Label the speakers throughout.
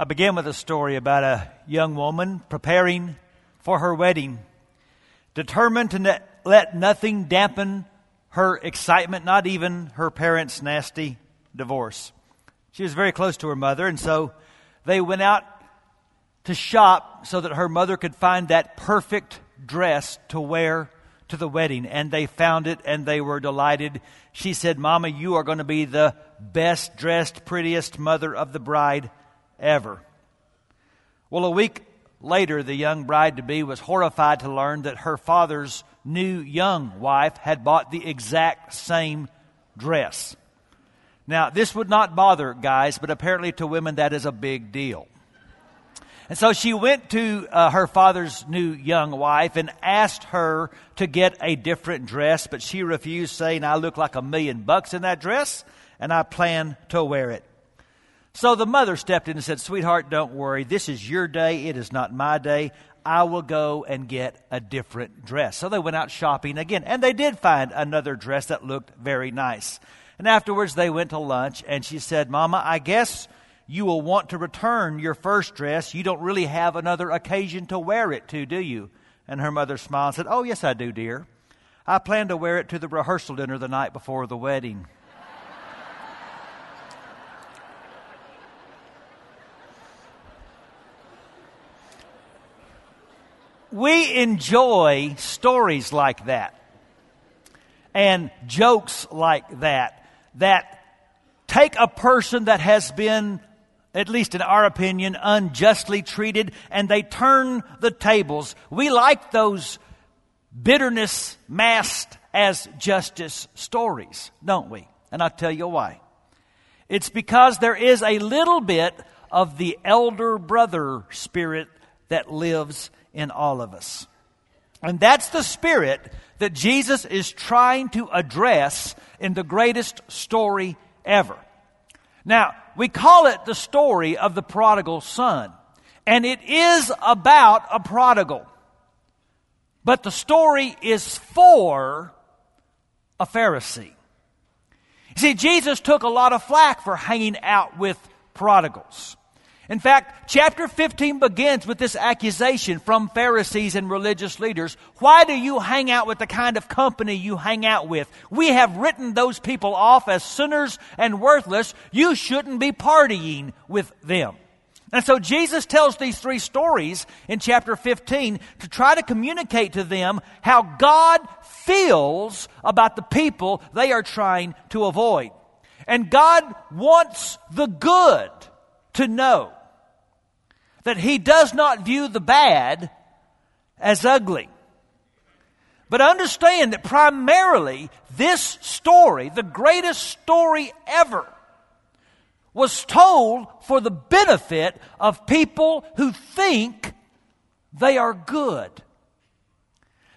Speaker 1: I begin with a story about a young woman preparing for her wedding, determined to ne- let nothing dampen her excitement, not even her parents' nasty divorce. She was very close to her mother, and so they went out to shop so that her mother could find that perfect dress to wear to the wedding. And they found it and they were delighted. She said, Mama, you are going to be the best dressed, prettiest mother of the bride ever. Well, a week later, the young bride to be was horrified to learn that her father's new young wife had bought the exact same dress. Now, this would not bother guys, but apparently to women that is a big deal. And so she went to uh, her father's new young wife and asked her to get a different dress, but she refused, saying, I look like a million bucks in that dress, and I plan to wear it. So the mother stepped in and said, Sweetheart, don't worry. This is your day. It is not my day. I will go and get a different dress. So they went out shopping again, and they did find another dress that looked very nice. And afterwards, they went to lunch, and she said, Mama, I guess you will want to return your first dress. You don't really have another occasion to wear it to, do you? And her mother smiled and said, Oh, yes, I do, dear. I plan to wear it to the rehearsal dinner the night before the wedding. We enjoy stories like that and jokes like that that take a person that has been at least in our opinion, unjustly treated, and they turn the tables. We like those bitterness masked as justice stories, don't we? And I'll tell you why. It's because there is a little bit of the elder brother spirit that lives in all of us. And that's the spirit that Jesus is trying to address in the greatest story ever. Now, we call it the story of the prodigal son. And it is about a prodigal. But the story is for a Pharisee. You See, Jesus took a lot of flack for hanging out with prodigals. In fact, chapter 15 begins with this accusation from Pharisees and religious leaders. Why do you hang out with the kind of company you hang out with? We have written those people off as sinners and worthless. You shouldn't be partying with them. And so Jesus tells these three stories in chapter 15 to try to communicate to them how God feels about the people they are trying to avoid. And God wants the good to know that he does not view the bad as ugly. But understand that primarily this story, the greatest story ever, was told for the benefit of people who think they are good.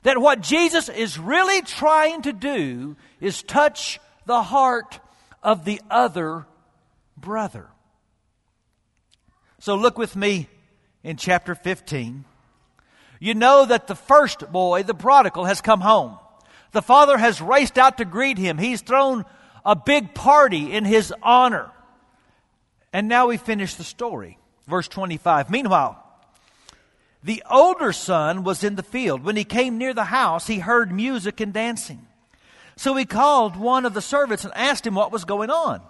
Speaker 1: That what Jesus is really trying to do is touch the heart of the other brother. So look with me in chapter 15. You know that the first boy, the prodigal, has come home. The father has raced out to greet him. He's thrown a big party in his honor. And now we finish the story. Verse 25. Meanwhile, the older son was in the field. When he came near the house, he heard music and dancing. So he called one of the servants and asked him what was going on.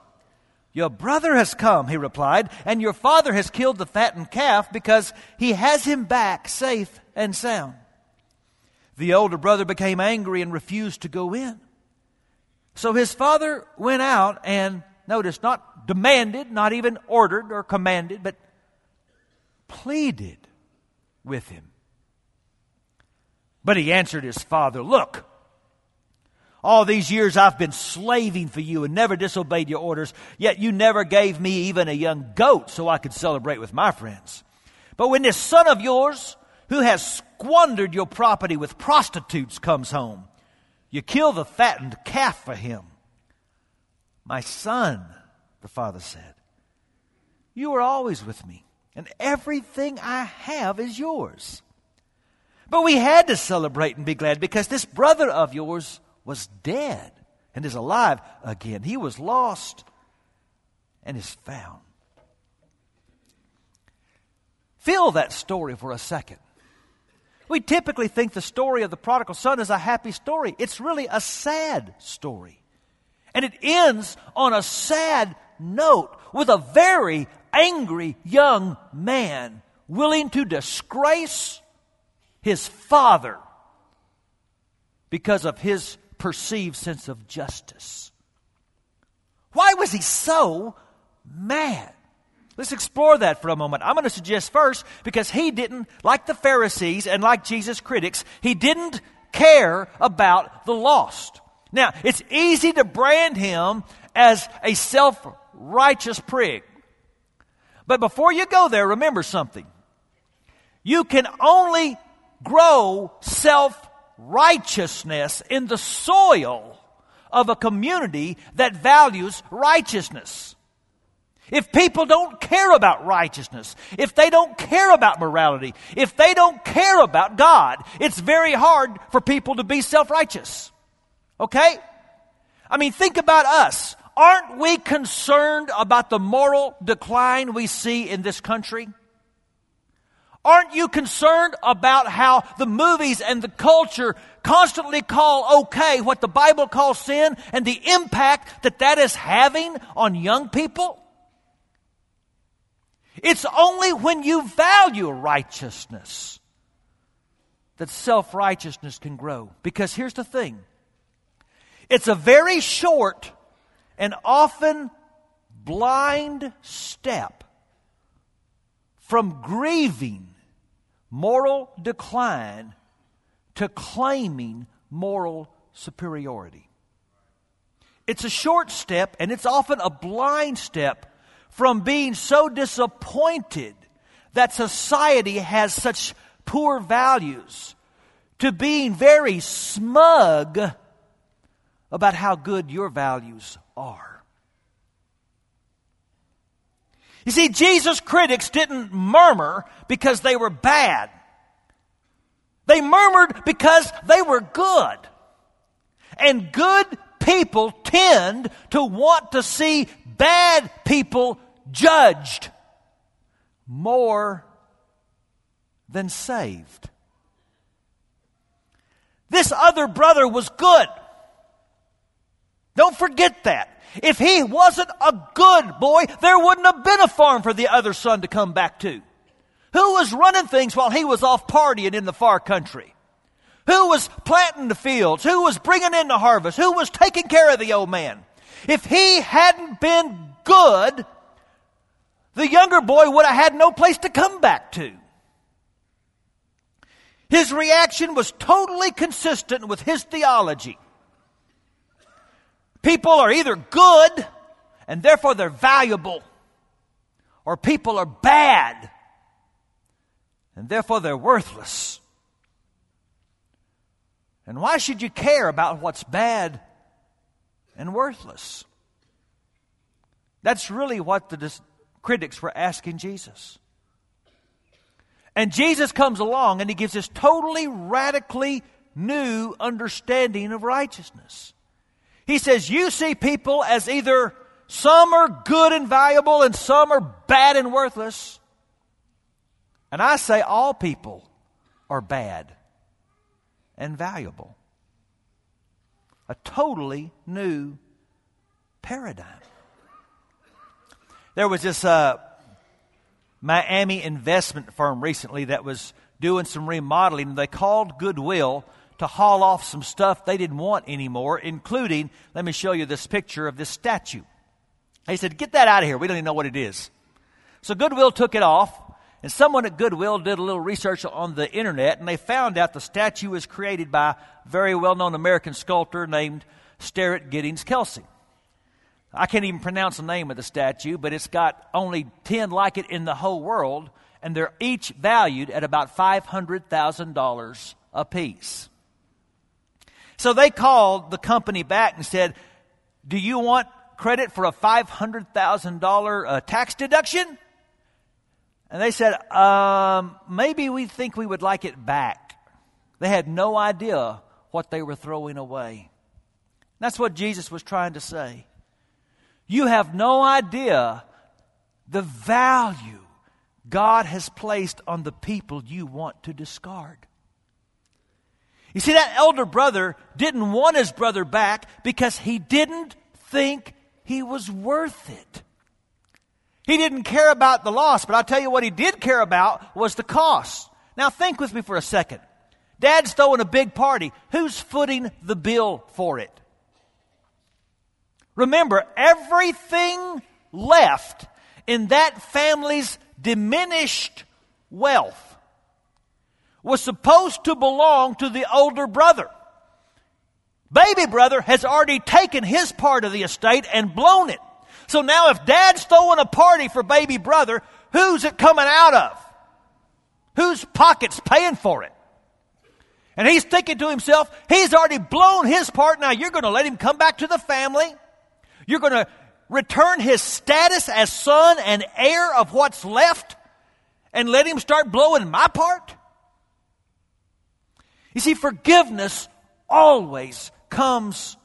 Speaker 1: Your brother has come, he replied, and your father has killed the fattened calf because he has him back safe and sound. The older brother became angry and refused to go in. So his father went out and, notice, not demanded, not even ordered or commanded, but pleaded with him. But he answered his father, Look, all these years I've been slaving for you and never disobeyed your orders, yet you never gave me even a young goat so I could celebrate with my friends. But when this son of yours, who has squandered your property with prostitutes, comes home, you kill the fattened calf for him. My son, the father said, you are always with me, and everything I have is yours. But we had to celebrate and be glad because this brother of yours was dead and is alive again. He was lost and is found. Feel that story for a second. We typically think the story of the prodigal son is a happy story. It's really a sad story. And it ends on a sad note with a very angry young man willing to disgrace his father because of his perceived sense of justice. Why was he so mad? Let's explore that for a moment. I'm going to suggest first, because he didn't, like the Pharisees and like Jesus' critics, he didn't care about the lost. Now, it's easy to brand him as a self righteous prig. But before you go there, remember something. You can only grow self righteousness in the soil of a community that values righteousness. If people don't care about righteousness, if they don't care about morality, if they don't care about God, it's very hard for people to be self righteous. Okay? I mean, think about us. Aren't we concerned about the moral decline we see in this country? Aren't you concerned about how the movies and the culture constantly call okay what the Bible calls sin and the impact that that is having on young people? It's only when you value righteousness that self righteousness can grow. Because here's the thing it's a very short and often blind step from grieving moral decline to claiming moral superiority. It's a short step and it's often a blind step from being so disappointed that society has such poor values to being very smug about how good your values are. You see, Jesus' critics didn't murmur because they were bad. They murmured because they were good. And good people tend to want to see bad people judged more than saved. This other brother was good. Don't forget that. If he wasn't a good boy, there wouldn't have been a farm for the other son to come back to. Who was running things while he was off partying in the far country? Who was planting the fields? Who was bringing in the harvest? Who was taking care of the old man? If he hadn't been good, the younger boy would have had no place to come back to. His reaction was totally consistent with his theology. People are either good and therefore they're valuable, or people are bad and therefore they're worthless. And why should you care about what's bad and worthless? That's really what the dis- critics were asking Jesus. And Jesus comes along and he gives this totally radically new understanding of righteousness. He says, You see people as either some are good and valuable and some are bad and worthless. And I say all people are bad and valuable. A totally new paradigm. There was this uh, Miami investment firm recently that was doing some remodeling. They called Goodwill to haul off some stuff they didn't want anymore, including, let me show you this picture of this statue. They said, Get that out of here. We don't even know what it is. So Goodwill took it off, and someone at Goodwill did a little research on the internet, and they found out the statue was created by a very well known American sculptor named Sterrett Giddings Kelsey. I can't even pronounce the name of the statue, but it's got only 10 like it in the whole world, and they're each valued at about $500,000 a piece. So they called the company back and said, Do you want credit for a $500,000 uh, tax deduction? And they said, um, Maybe we think we would like it back. They had no idea what they were throwing away. That's what Jesus was trying to say. You have no idea the value God has placed on the people you want to discard. You see, that elder brother didn't want his brother back because he didn't think he was worth it. He didn't care about the loss, but I'll tell you what he did care about was the cost. Now think with me for a second. Dad's throwing a big party. Who's footing the bill for it? Remember, everything left in that family's diminished wealth was supposed to belong to the older brother. Baby brother has already taken his part of the estate and blown it. So now if dad's throwing a party for baby brother, who's it coming out of? Whose pocket's paying for it? And he's thinking to himself, he's already blown his part. Now you're going to let him come back to the family. You're going to return his status as son and heir of what's left and let him start blowing my part? You see, forgiveness always comes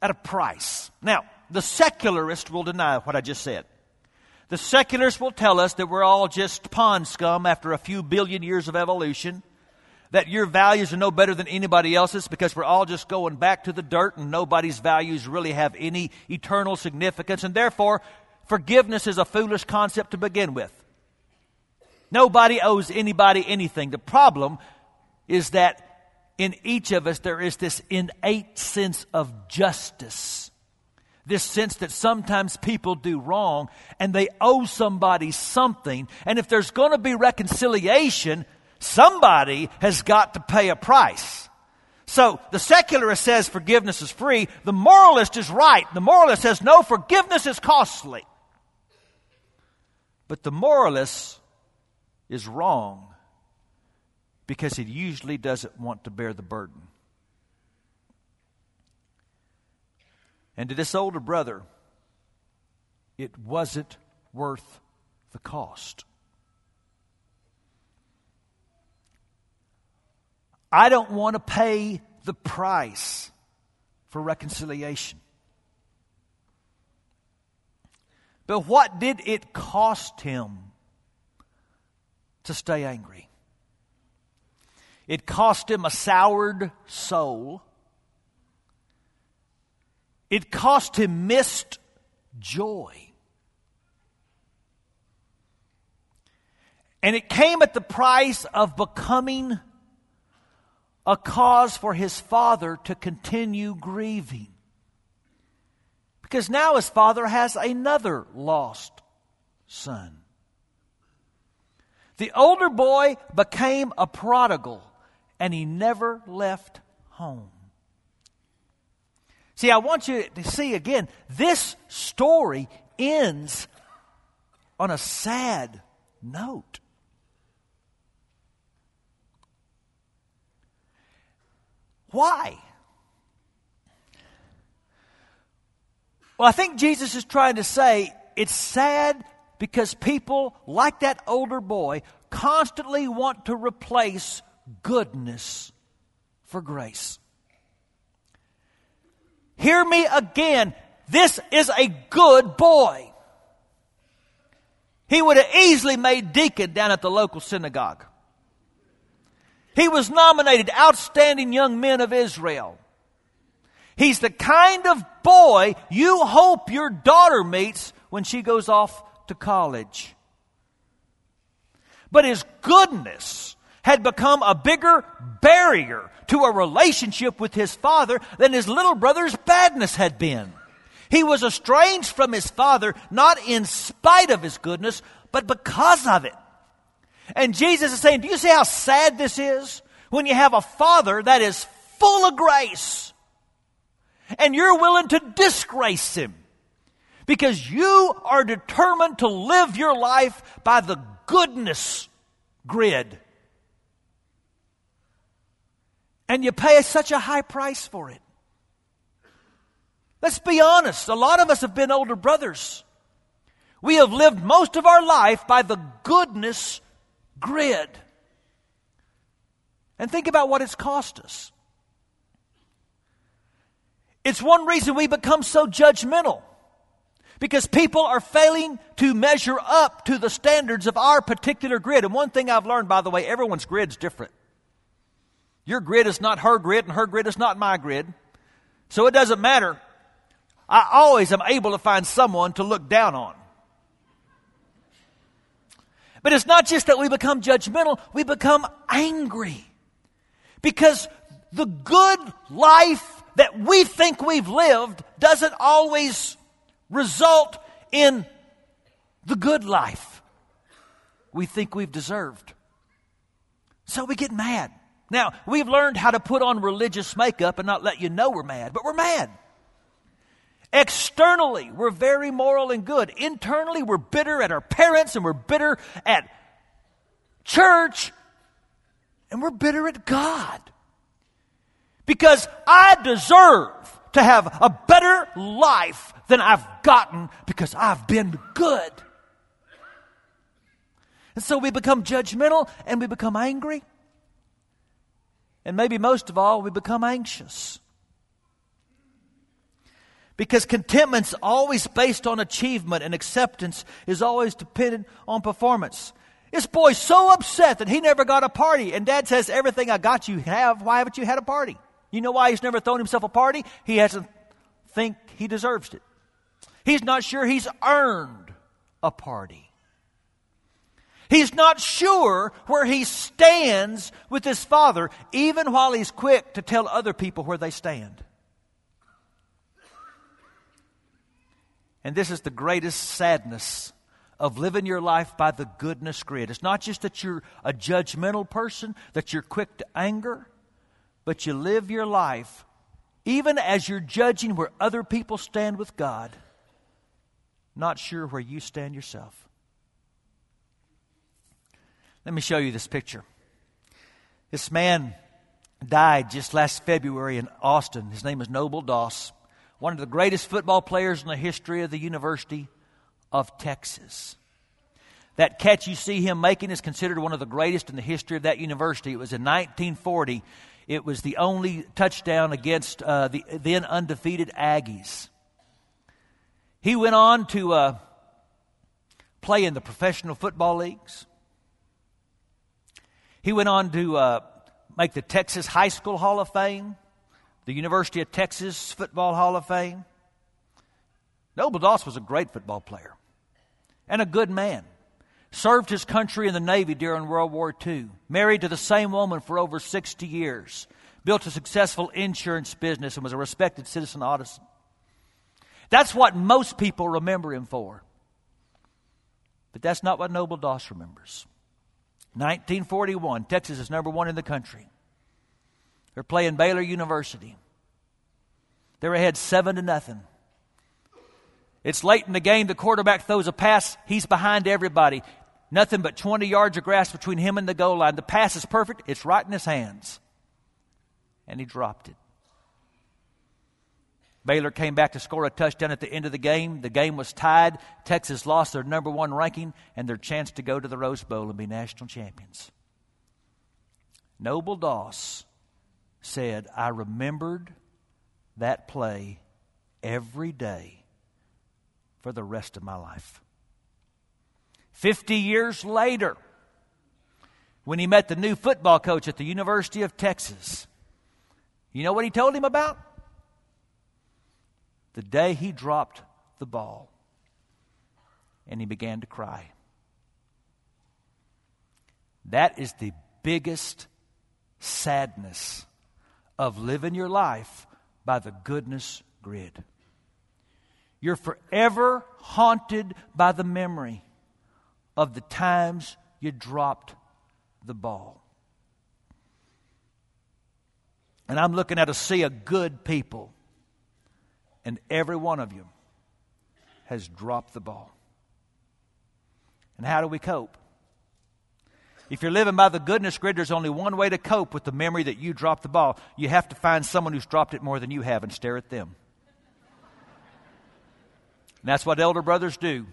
Speaker 1: at a price. Now, the secularist will deny what I just said. The secularists will tell us that we're all just pond scum after a few billion years of evolution, that your values are no better than anybody else's because we're all just going back to the dirt and nobody's values really have any eternal significance, and therefore, forgiveness is a foolish concept to begin with. Nobody owes anybody anything. The problem is that in each of us there is this innate sense of justice. This sense that sometimes people do wrong and they owe somebody something. And if there's going to be reconciliation, somebody has got to pay a price. So the secularist says forgiveness is free. The moralist is right. The moralist says no, forgiveness is costly. But the moralist is wrong because he usually doesn't want to bear the burden. And to this older brother, it wasn't worth the cost. I don't want to pay the price for reconciliation. But what did it cost him to stay angry? It cost him a soured soul. It cost him missed joy. And it came at the price of becoming a cause for his father to continue grieving. Because now his father has another lost son. The older boy became a prodigal and he never left home. See, I want you to see again, this story ends on a sad note. Why? Well, I think Jesus is trying to say it's sad because people, like that older boy, constantly want to replace goodness for grace. Hear me again. This is a good boy. He would have easily made deacon down at the local synagogue. He was nominated Outstanding Young Men of Israel. He's the kind of boy you hope your daughter meets when she goes off to college. But his goodness had become a bigger barrier to a relationship with his father than his little brother's badness had been. He was estranged from his father not in spite of his goodness, but because of it. And Jesus is saying, Do you see how sad this is? When you have a father that is full of grace and you're willing to disgrace him because you are determined to live your life by the goodness grid and you pay such a high price for it. Let's be honest. A lot of us have been older brothers. We have lived most of our life by the goodness grid. And think about what it's cost us. It's one reason we become so judgmental. Because people are failing to measure up to the standards of our particular grid. And one thing I've learned, by the way, everyone's grid's different. Your grid is not her grid, and her grid is not my grid. So it doesn't matter. I always am able to find someone to look down on. But it's not just that we become judgmental, we become angry. Because the good life that we think we've lived doesn't always result in the good life we think we've deserved. So we get mad. Now, we've learned how to put on religious makeup and not let you know we're mad, but we're mad. Externally, we're very moral and good. Internally, we're bitter at our parents and we're bitter at church and we're bitter at God. Because I deserve to have a better life than I've gotten because I've been good. And so we become judgmental and we become angry. And maybe most of all, we become anxious. Because contentment's always based on achievement and acceptance is always dependent on performance. This boy's so upset that he never got a party. And dad says, Everything I got you have. Why haven't you had a party? You know why he's never thrown himself a party? He hasn't think he deserves it. He's not sure he's earned a party. He's not sure where he stands with his father, even while he's quick to tell other people where they stand. And this is the greatest sadness of living your life by the goodness grid. It's not just that you're a judgmental person, that you're quick to anger, but you live your life even as you're judging where other people stand with God, not sure where you stand yourself. Let me show you this picture. This man died just last February in Austin. His name is Noble Doss, one of the greatest football players in the history of the University of Texas. That catch you see him making is considered one of the greatest in the history of that university. It was in 1940 it was the only touchdown against uh, the then undefeated Aggies. He went on to uh, play in the professional football leagues. He went on to uh, make the Texas High School Hall of Fame, the University of Texas Football Hall of Fame. Noble Doss was a great football player and a good man served his country in the Navy during World War II, married to the same woman for over 60 years, built a successful insurance business, and was a respected citizen of. That's what most people remember him for. But that's not what Noble Doss remembers. 1941, Texas is number one in the country. They're playing Baylor University. They're ahead seven to nothing. It's late in the game. The quarterback throws a pass. He's behind everybody. Nothing but 20 yards of grass between him and the goal line. The pass is perfect. It's right in his hands. And he dropped it. Baylor came back to score a touchdown at the end of the game. The game was tied. Texas lost their number one ranking and their chance to go to the Rose Bowl and be national champions. Noble Doss said, I remembered that play every day for the rest of my life. 50 years later, when he met the new football coach at the University of Texas, you know what he told him about? The day he dropped the ball and he began to cry. That is the biggest sadness of living your life by the goodness grid. You're forever haunted by the memory of the times you dropped the ball. And I'm looking at a sea of good people, and every one of you has dropped the ball. And how do we cope? If you're living by the goodness grid, there's only one way to cope with the memory that you dropped the ball. You have to find someone who's dropped it more than you have and stare at them. And that's what elder brothers do.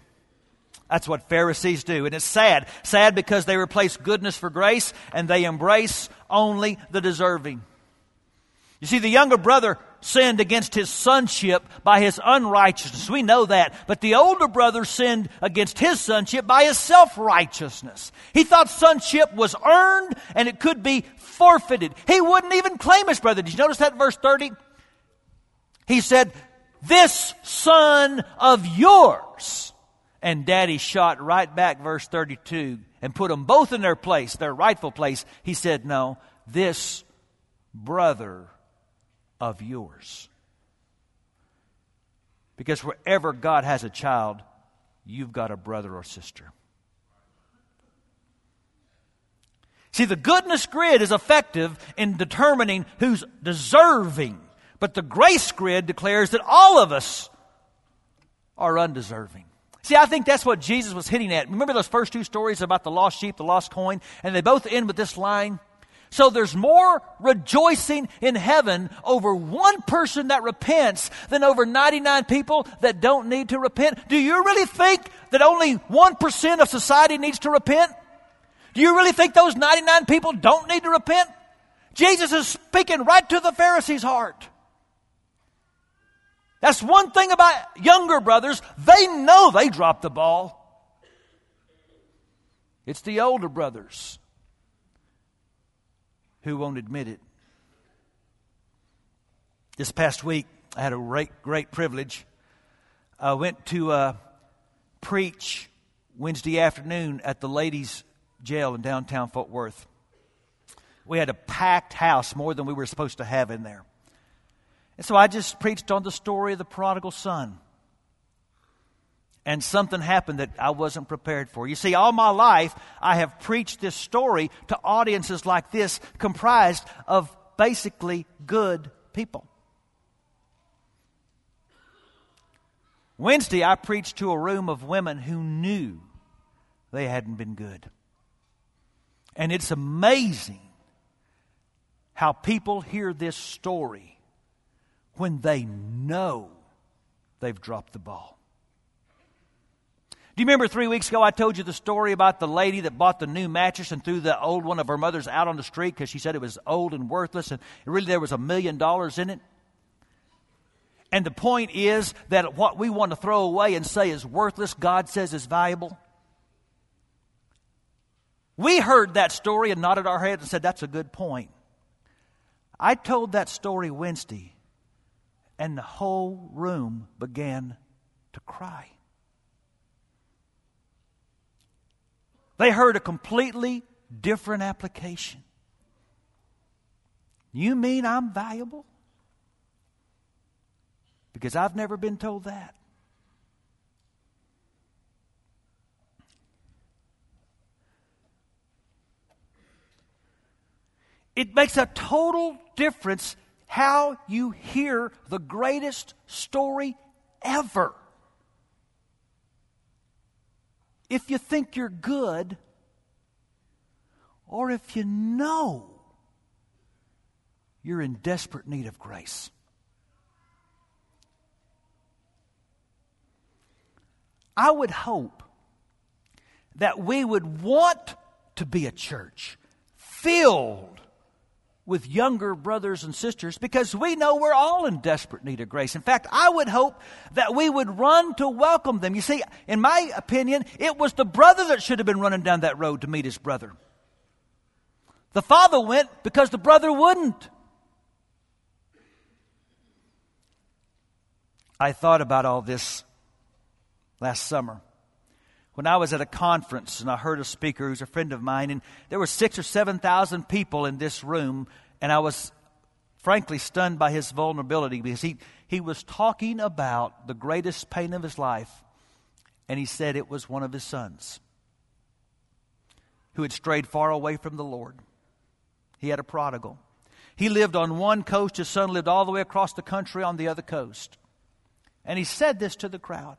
Speaker 1: That's what Pharisees do. And it's sad. Sad because they replace goodness for grace and they embrace only the deserving. You see, the younger brother sinned against his sonship by his unrighteousness. We know that. But the older brother sinned against his sonship by his self righteousness. He thought sonship was earned and it could be forfeited. He wouldn't even claim his brother. Did you notice that verse 30? He said, This son of yours. And daddy shot right back, verse 32, and put them both in their place, their rightful place. He said, No, this brother of yours. Because wherever God has a child, you've got a brother or sister. See, the goodness grid is effective in determining who's deserving, but the grace grid declares that all of us are undeserving. See, I think that's what Jesus was hitting at. Remember those first two stories about the lost sheep, the lost coin? And they both end with this line so there's more rejoicing in heaven over one person that repents than over 99 people that don't need to repent. Do you really think that only 1% of society needs to repent? Do you really think those 99 people don't need to repent? Jesus is speaking right to the Pharisees' heart. That's one thing about younger brothers. They know they dropped the ball. It's the older brothers who won't admit it. This past week, I had a great, great privilege. I went to uh, preach Wednesday afternoon at the ladies' jail in downtown Fort Worth. We had a packed house, more than we were supposed to have in there. And so I just preached on the story of the prodigal son and something happened that I wasn't prepared for. You see, all my life, I have preached this story to audiences like this, comprised of basically good people. Wednesday, I preached to a room of women who knew they hadn't been good. And it's amazing how people hear this story when they know they've dropped the ball. Do you remember three weeks ago I told you the story about the lady that bought the new mattress and threw the old one of her mother's out on the street because she said it was old and worthless and really there was a million dollars in it? And the point is that what we want to throw away and say is worthless, God says is valuable. We heard that story and nodded our heads and said, That's a good point. I told that story Wednesday, and the whole room began to cry. They heard a completely different application. You mean I'm valuable? Because I've never been told that. It makes a total difference how you hear the greatest story ever if you think you're good or if you know you're in desperate need of grace. I would hope that we would want to be a church filled with younger brothers and sisters because we know we're all in desperate need of grace. In fact, I would hope that we would run to welcome them. You see, in my opinion, it was the brother that should have been running down that road to meet his brother. The father went because the brother wouldn't. I thought about all this last summer when I was at a conference and I heard a speaker who's a friend of mine, and there were six or seven thousand people in this room, and I was frankly stunned by his vulnerability because he, he was talking about the greatest pain of his life, and he said it was one of his sons who had strayed far away from the Lord. He had a prodigal. He lived on one coast, his son lived all the way across the country on the other coast. And he said this to the crowd.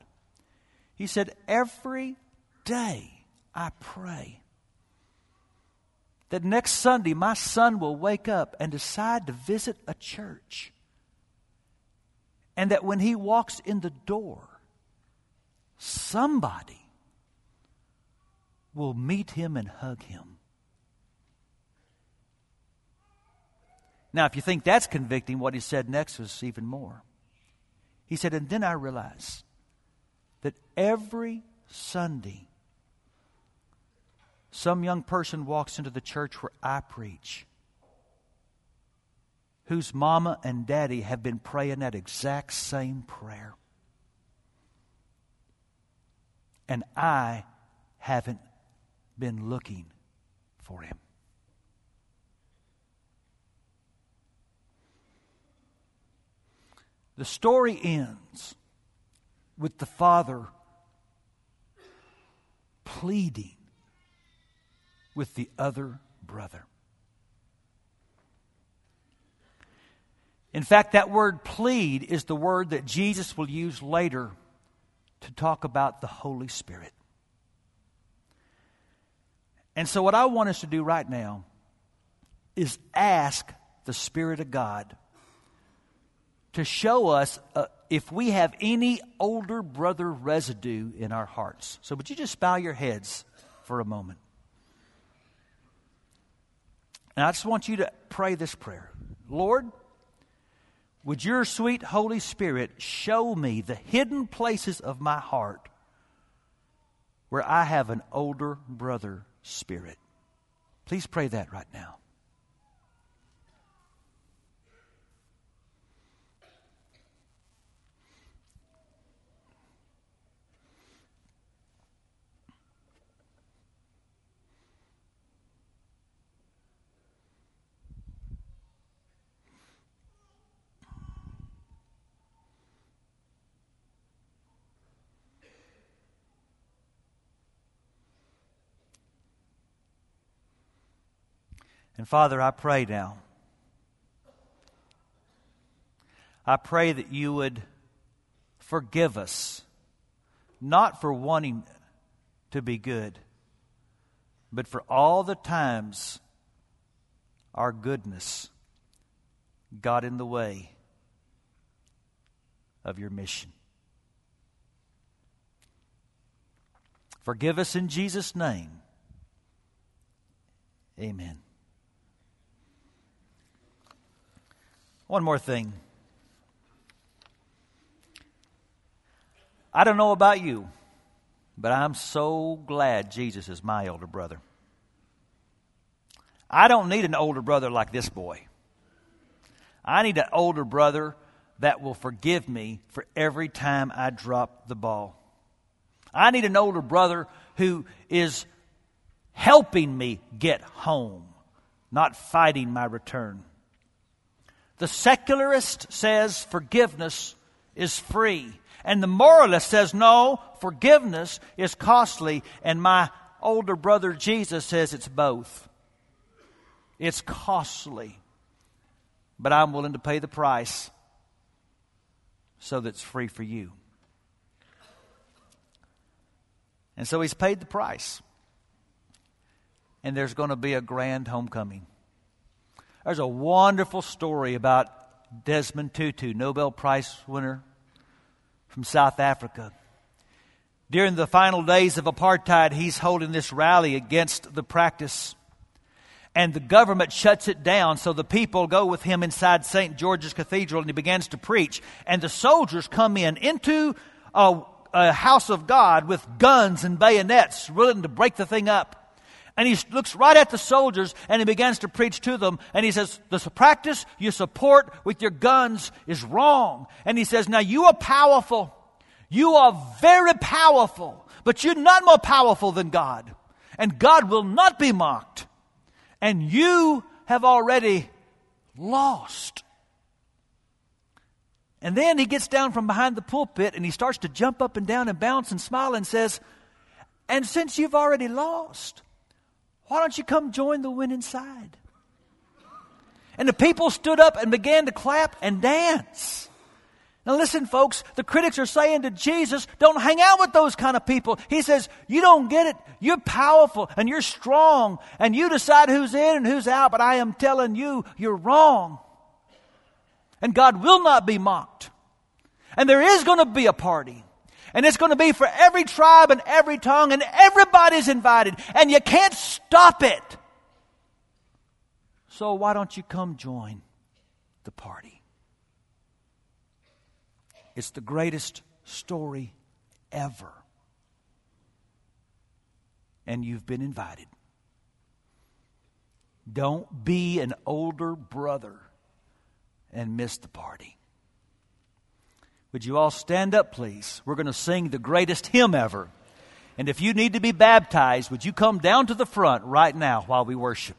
Speaker 1: He said, Every day I pray that next Sunday my son will wake up and decide to visit a church. And that when he walks in the door, somebody will meet him and hug him. Now, if you think that's convicting, what he said next was even more. He said, And then I realized that every Sunday, some young person walks into the church where I preach, whose mama and daddy have been praying that exact same prayer. And I haven't been looking for him. The story ends with the father pleading with the other brother. In fact, that word plead is the word that Jesus will use later to talk about the Holy Spirit. And so, what I want us to do right now is ask the Spirit of God to show us uh, if we have any older brother residue in our hearts. So, would you just bow your heads for a moment? And I just want you to pray this prayer Lord, would your sweet Holy Spirit show me the hidden places of my heart where I have an older brother spirit? Please pray that right now. And Father, I pray now. I pray that you would forgive us, not for wanting to be good, but for all the times our goodness got in the way of your mission. Forgive us in Jesus' name. Amen. One more thing. I don't know about you, but I'm so glad Jesus is my older brother. I don't need an older brother like this boy. I need an older brother that will forgive me for every time I drop the ball. I need an older brother who is helping me get home, not fighting my return. The secularist says forgiveness is free. And the moralist says, no, forgiveness is costly. And my older brother Jesus says it's both. It's costly. But I'm willing to pay the price so that it's free for you. And so he's paid the price. And there's going to be a grand homecoming. There's a wonderful story about Desmond Tutu, Nobel Prize winner from South Africa. During the final days of apartheid, he's holding this rally against the practice. And the government shuts it down, so the people go with him inside St. George's Cathedral and he begins to preach. And the soldiers come in into a, a house of God with guns and bayonets, willing to break the thing up. And he looks right at the soldiers and he begins to preach to them. And he says, The practice you support with your guns is wrong. And he says, Now you are powerful. You are very powerful, but you're not more powerful than God. And God will not be mocked. And you have already lost. And then he gets down from behind the pulpit and he starts to jump up and down and bounce and smile and says, And since you've already lost, why don't you come join the winning side? And the people stood up and began to clap and dance. Now, listen, folks, the critics are saying to Jesus, don't hang out with those kind of people. He says, You don't get it. You're powerful and you're strong and you decide who's in and who's out, but I am telling you, you're wrong. And God will not be mocked. And there is going to be a party. And it's going to be for every tribe and every tongue, and everybody's invited. And you can't stop it. So why don't you come join the party. It's the greatest story ever. And you've been invited. Don't be an older brother and miss the party. Would you all stand up, please? We're going to sing the greatest hymn ever. And if you need to be baptized, would you come down to the front right now while we worship?